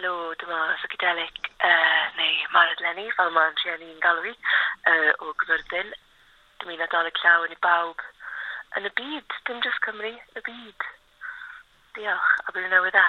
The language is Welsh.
helo, dyma psychedelic uh, neu Marad Lenny, fel mae'n rhieni yn galw i, uh, o Gyfyrddin. Dyma un adolyg llaw yn i bawb yn y byd, dim jyst Cymru, y byd. Diolch, a blynyddoedd dda.